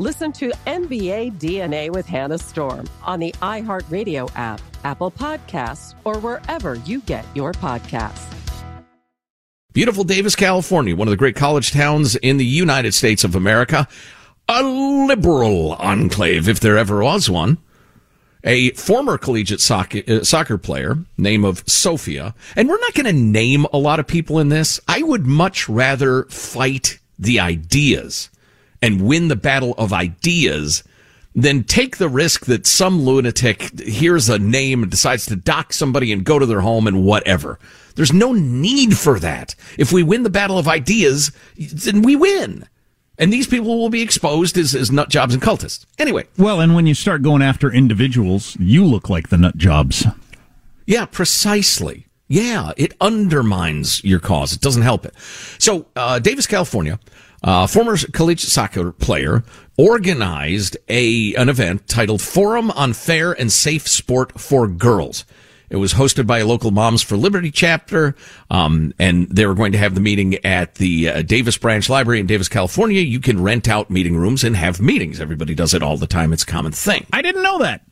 Listen to NBA DNA with Hannah Storm on the iHeartRadio app, Apple Podcasts, or wherever you get your podcasts. Beautiful Davis, California, one of the great college towns in the United States of America. A liberal enclave, if there ever was one. A former collegiate soccer, uh, soccer player, name of Sophia. And we're not going to name a lot of people in this. I would much rather fight the ideas and win the battle of ideas than take the risk that some lunatic hears a name and decides to dock somebody and go to their home and whatever. There's no need for that. If we win the battle of ideas, then we win. And these people will be exposed as, as nut jobs and cultists. Anyway. Well, and when you start going after individuals, you look like the nut jobs. Yeah, precisely. Yeah, it undermines your cause. It doesn't help it. So, uh, Davis, California, uh, former collegiate soccer player organized a an event titled Forum on Fair and Safe Sport for Girls. It was hosted by a local Moms for Liberty chapter, um, and they were going to have the meeting at the uh, Davis Branch Library in Davis, California. You can rent out meeting rooms and have meetings. Everybody does it all the time. It's a common thing. I didn't know that.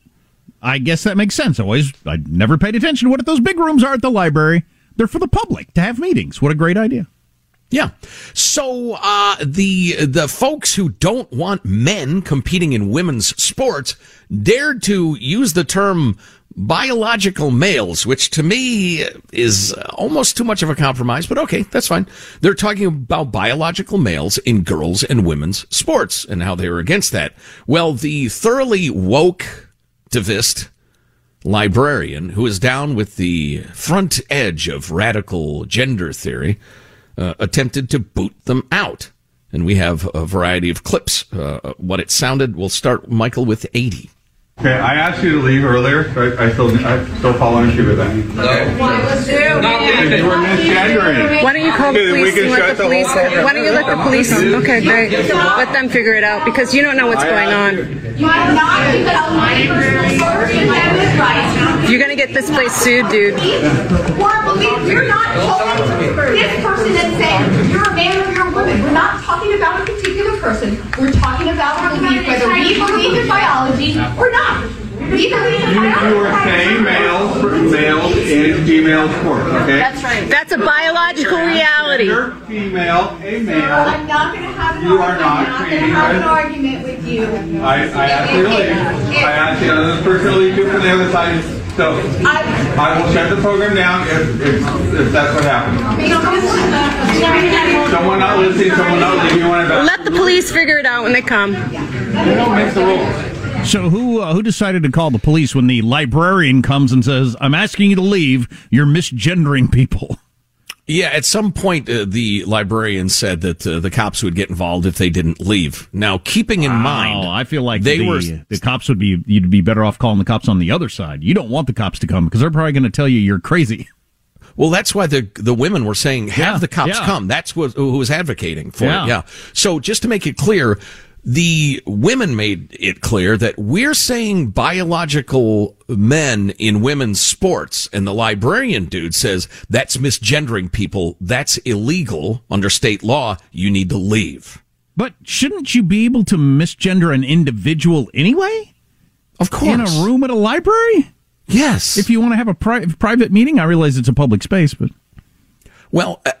I guess that makes sense. I always, I never paid attention to what those big rooms are at the library. They're for the public to have meetings. What a great idea. Yeah. So uh, the the folks who don't want men competing in women's sports dared to use the term biological males, which to me is almost too much of a compromise, but okay, that's fine. They're talking about biological males in girls and women's sports and how they were against that. Well, the thoroughly woke divist librarian who is down with the front edge of radical gender theory uh, attempted to boot them out. And we have a variety of clips. Uh, what it sounded, we'll start, Michael, with 80. Okay, I asked you to leave earlier, so I, I still I still follow issue with that. Why was he? You were misgendering. Why don't you call the we police can and let the the police? whole. Why don't you let the police? Okay, great. Let them figure it out because you don't know what's I going on. you- I'm not because my personal rights. You're gonna get this place sued, dude. Or believe you're not talking this person and saying you're a man or you're a woman. We're not talking about a person. We're talking about our belief, whether we believe in biology or not. We believe in You, biology. you were saying males, males in female sports, okay? That's right. That's a biological reality. You're female, a I'm male. not going to have an You are not I'm not going to have an argument with you. I, I asked you to leave. I asked the other person to leave too from the other side. So I, I will shut the program down if, if, if that's what happens. Someone not listening, someone not leaving, you want to. Let the police figure it out when they come. We don't make the rules. So who uh, who decided to call the police when the librarian comes and says, "I'm asking you to leave. You're misgendering people." Yeah, at some point, uh, the librarian said that uh, the cops would get involved if they didn't leave. Now, keeping in mind, Oh, I feel like they the, were the cops would be you'd be better off calling the cops on the other side. You don't want the cops to come because they're probably going to tell you you're crazy. Well, that's why the the women were saying have Yeah, the cops yeah. come. That's what who was advocating for Yeah. it. Yeah. So just to make it clear, the women made it clear that we're saying biological men in women's sports, and the librarian dude says that's misgendering people. That's illegal under state law. You need to leave. But shouldn't you be able to misgender an individual anyway? Of course. In a room at a library? Yes. If you want to have a pri- private meeting, I realize it's a public space, but Well, uh,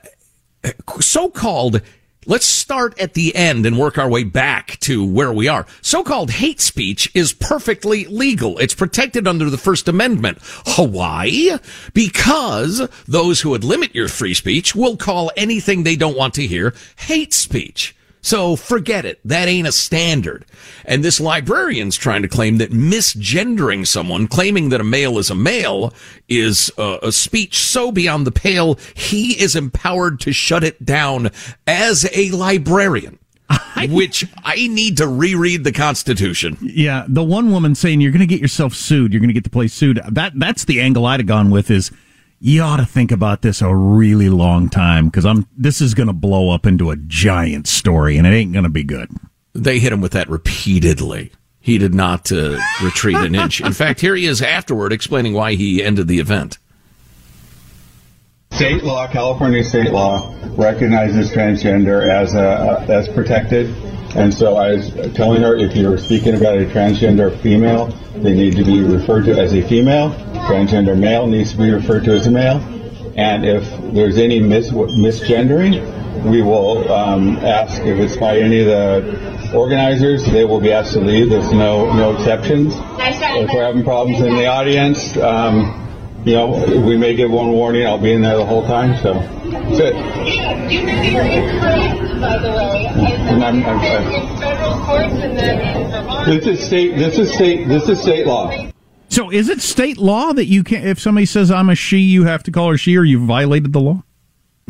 uh, so-called. Let's start at the end and work our way back to where we are. So-called hate speech is perfectly legal. It's protected under the First Amendment. Hawaii? Because those who would limit your free speech will call anything they don't want to hear hate speech. So forget it. That ain't a standard. And this librarian's trying to claim that misgendering someone, claiming that a male is a male, is uh, a speech so beyond the pale, he is empowered to shut it down as a librarian. which I need to reread the Constitution. yeah, the one woman saying you're going to get yourself sued, you're going to get the place sued. That that's the angle I'd have gone with is you ought to think about this a really long time because I'm this is going to blow up into a giant story and it ain't going to be good. They hit him with that repeatedly. He did not uh, retreat an inch. In fact, here he is afterward explaining why he ended the event. State law, California state law, recognizes transgender as a, as protected. And so I was telling her if you're speaking about a transgender female, they need to be referred to as a female. Transgender male needs to be referred to as a male. And if there's any mis- misgendering, we will um, ask if it's by any of the organizers. They will be asked to leave. There's no no exceptions. If we're having problems in the audience, um, you know, we may give one warning. I'll be in there the whole time. So that's it. Yeah, you really are incorrect, by the way. And I'm- I'm- I'm- federal courts and then in Vermont. This is state. This is state. This is state law. So is it state law that you can't? if somebody says I'm a she, you have to call her she or you violated the law?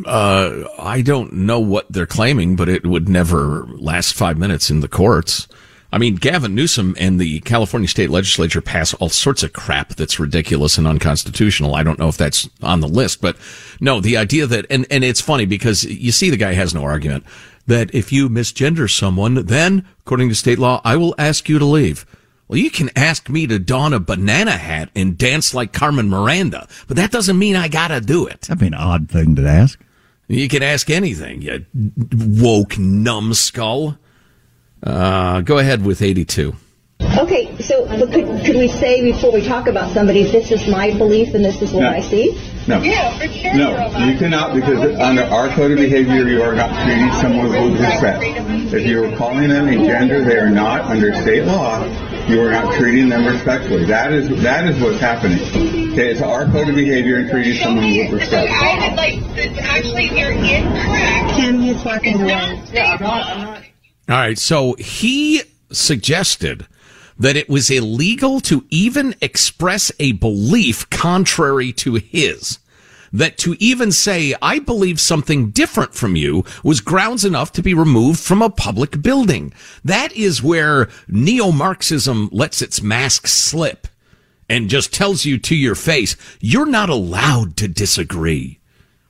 Uh, I don't know what they're claiming, but it would never last five minutes in the courts. I mean, Gavin Newsom and the California state legislature pass all sorts of crap that's ridiculous and unconstitutional. I don't know if that's on the list, but no, the idea that, and, and it's funny because you see the guy has no argument that if you misgender someone, then according to state law, I will ask you to leave. Well, you can ask me to don a banana hat and dance like Carmen Miranda, but that doesn't mean I gotta do it. That'd be an odd thing to ask. You can ask anything, you woke numbskull. Uh, go ahead with 82. Okay, so but could, could we say before we talk about somebody, this is my belief and this is what No. I see? No. Yeah, for sure. No, you cannot because under our code of behavior, you are not treating someone with respect. If you are calling them a gender they are not under state law, you are not treating them respectfully. That is that is what's happening. Okay, it's our code of behavior and treating someone with that respect. I would like actually you're incorrect. Kim, he's walking It's away. All right. So he suggested that it was illegal to even express a belief contrary to his. That to even say, I believe something different from you was grounds enough to be removed from a public building. That is where neo-Marxism lets its mask slip and just tells you to your face, you're not allowed to disagree.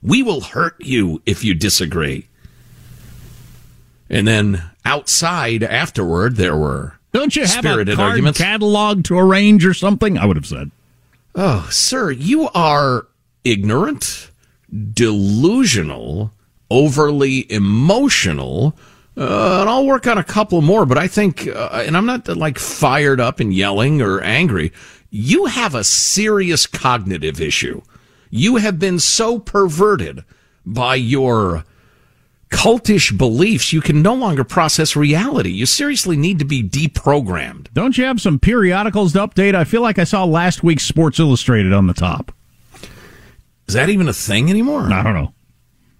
We will hurt you if you disagree. And then outside afterward, there were Don't you have spirited a card arguments. catalog to arrange or something? I would have said. oh, sir, you are ignorant, delusional, overly emotional. Uh, and I'll work on a couple more, but I think, uh, and I'm not like fired up and yelling or angry. You have a serious cognitive issue. You have been so perverted by your cultish beliefs, you can no longer process reality. You seriously need to be deprogrammed. Don't you have some periodicals to update? I feel like I saw last week's Sports Illustrated on the top. Is that even a thing anymore? I don't know.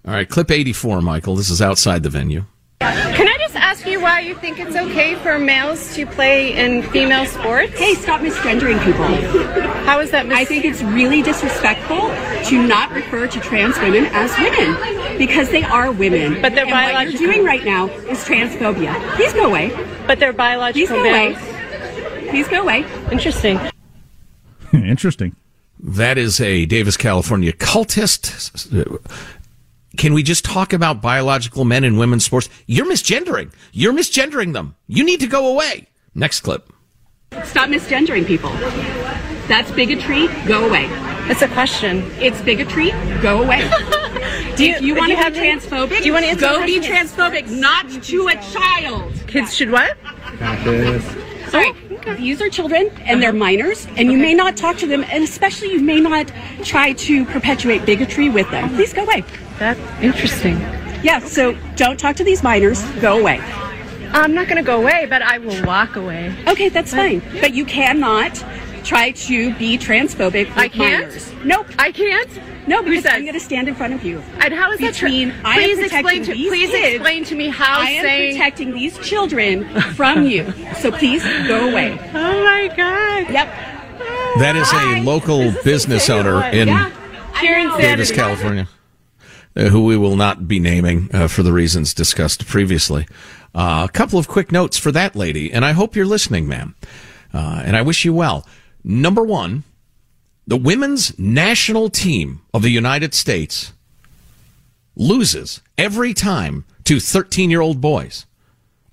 All right, clip 84, Michael. This is outside the venue. Can I just ask you why you think it's okay for males to play in female sports? Hey, stop misgendering people. How is that mis- I think it's really disrespectful to not refer to trans women as women because they are women. But they're and What biological- you're doing right now is transphobia. Please go away. but they're biological. Please biological go away. Please go away. Interesting. Interesting. That is a Davis, California cultist. Can we just talk about biological men and women's sports? You're misgendering. You're misgendering them. You need to go away. Next clip. Stop misgendering people. That's bigotry. Go away. That's a question. It's bigotry. Go away. Do you, if you want to have be transphobic, Do you want to go be question? transphobic, not to a child. Kids should what? Sorry, these are children and they're uh-huh. minors, and you may not talk to them, and especially you may not try to perpetuate bigotry with them. Uh-huh. Please go away. That's interesting. Yeah, so don't talk to these minors. Go away. I'm not going to go away, but I will walk away. Okay, that's fine. But you cannot try to be transphobic with I can't? minors. Nope. I can't. No, because? I'm going to stand in front of you. And how is that true? Between I am Please explain to these please kids, explain to me how I am saying protecting these children from you. So please go away. Oh my god. Yep. That is a local business owner in Yeah. Davis. California, who we will not be naming uh, for the reasons discussed previously. Uh, a couple of quick notes for that lady, and I hope you're listening, ma'am. Uh, and I wish you well. Number one, the women's national team of the United States loses every time to 13 year old boys.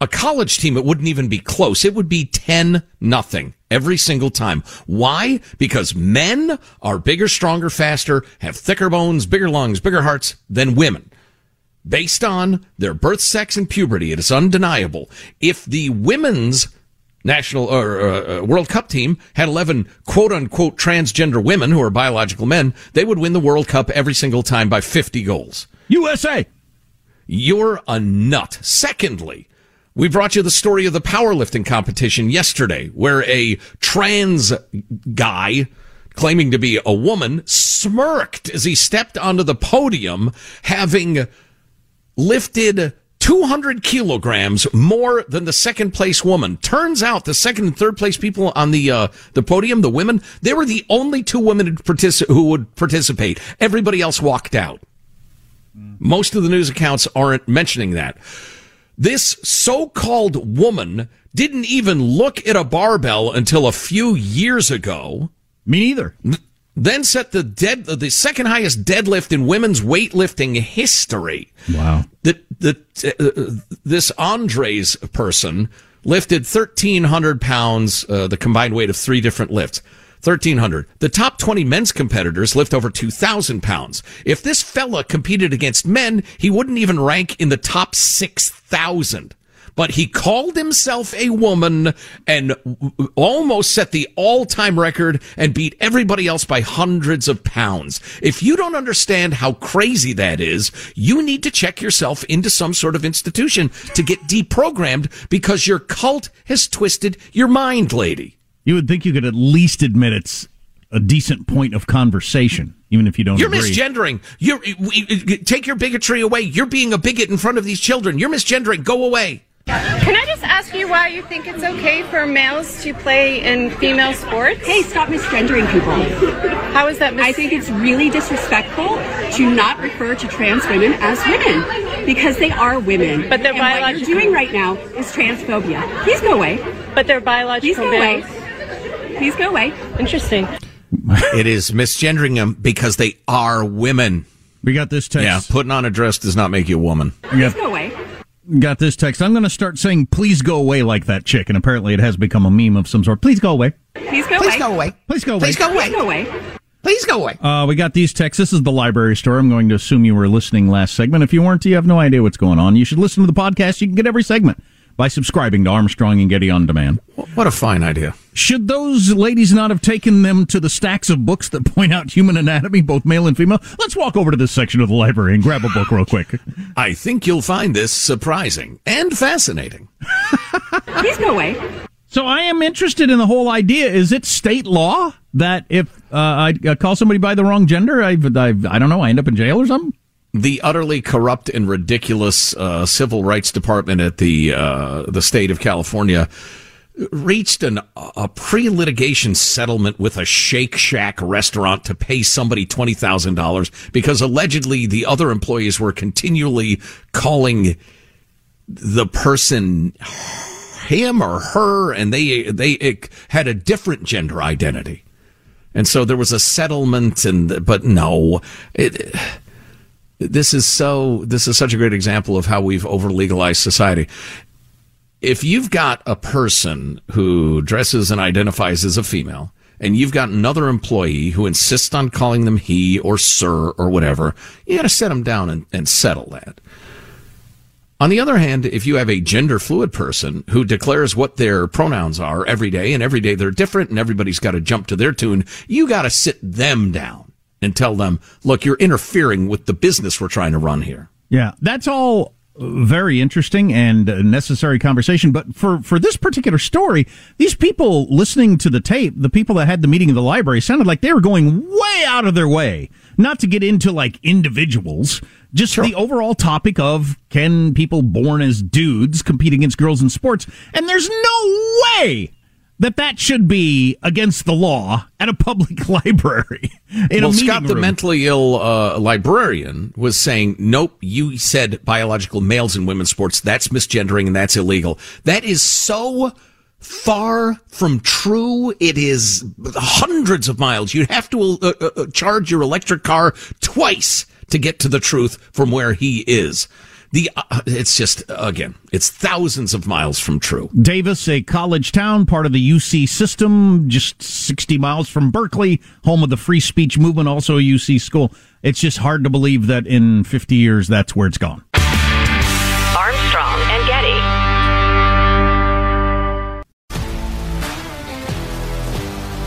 A college team, it wouldn't even be close. It would be 10 nothing every single time. Why? Because men are bigger, stronger, faster, have thicker bones, bigger lungs, bigger hearts than women. Based on their birth, sex, and puberty, it is undeniable. If the women's national or uh, uh, World Cup team had 11 quote unquote transgender women who are biological men, they would win the World Cup every single time by 50 goals. USA. You're a nut. Secondly, we brought you the story of the powerlifting competition yesterday where a trans guy claiming to be a woman smirked as he stepped onto the podium having lifted 200 kilograms more than the second place woman. Turns out the second and third place people on the uh, the podium, the women, they were the only two women partici- who would participate. Everybody else walked out. Most of the news accounts aren't mentioning that. This so-called woman didn't even look at a barbell until a few years ago. Me neither. Then set the dead the second highest deadlift in women's weightlifting history. Wow. The, the, uh, this Andres person lifted 1,300 pounds, uh, the combined weight of three different lifts. 1,300. The top 20 men's competitors lift over 2,000 pounds. If this fella competed against men, he wouldn't even rank in the top 6,000. But he called himself a woman and almost set the all-time record and beat everybody else by hundreds of pounds. If you don't understand how crazy that is, you need to check yourself into some sort of institution to get deprogrammed because your cult has twisted your mind, lady. You would think you could at least admit it's a decent point of conversation, even if you don't You're agree. misgendering. You're we- take your bigotry away. You're being a bigot in front of these children. You're misgendering. Go away. Can I just ask you why you think it's okay for males to play in female sports? Hey, stop misgendering people. How is that mis- I think it's really disrespectful to not refer to trans women as women because they are women. But they're and what biological- you're doing right now is transphobia. Please go away. But they're biological. Please biological go away. Males. Please go away. Interesting. it is misgendering them because they are women. We got this text. Yeah, putting on a dress does not make you a woman. We got, Go away. got this text. I'm going to start saying, please go away like that chick. And apparently it has become a meme of some sort. Please go away. Please go Please away. go away. Please go away. Please go away. Please go away. Please go away. Uh, we got these texts. This is the library store. I'm going to assume you were listening last segment. If you weren't, you have no idea what's going on. You should listen to the podcast. You can get every segment by subscribing to Armstrong and Getty on Demand. What a fine idea. Should those ladies not have taken them to the stacks of books that point out human anatomy, both male and female? Let's walk over to this section of the library and grab a book real quick. I think you'll find this surprising and fascinating. Please go away. So I am interested in the whole idea. Is it state law that if uh, I uh, call somebody by the wrong gender, I, I, I don't know, I end up in jail or something? The utterly corrupt and ridiculous uh, civil rights department at the uh, the state of California reached an, a pre-litigation settlement with a Shake Shack restaurant to pay somebody twenty thousand dollars because allegedly the other employees were continually calling the person him or her, and they they had a different gender identity. And so there was a settlement and, but no, it, this is so, this is such a great example of how we've over legalized society. If you've got a person who dresses and identifies as a female, and you've got another employee who insists on calling them he or sir or whatever, you got to set them down and, and settle that. On the other hand, if you have a gender fluid person who declares what their pronouns are every day and every day they're different and everybody's got to jump to their tune, you got to sit them down and tell them, look, you're interfering with the business we're trying to run here. Yeah, that's all very interesting and necessary conversation. But for, for this particular story, these people listening to the tape, the people that had the meeting in the library, sounded like they were going way out of their way. Not to get into like individuals, just sure. the overall topic of can people born as dudes compete against girls in sports? And there's no way that that should be against the law at a public library. In well, Scott, room. the mentally ill uh, librarian, was saying, "Nope, you said biological males in women's sports. That's misgendering and that's illegal. That is so." Far from true. It is hundreds of miles. You'd have to uh, uh, uh charge your electric car twice to get to the truth from where he is. The uh, it's just again, it's thousands of miles from true. Davis, a college town, part of the UC system, just 60 miles from Berkeley, home of the free speech movement, also a UC school. It's just hard to believe that in 50 years that's where it's gone.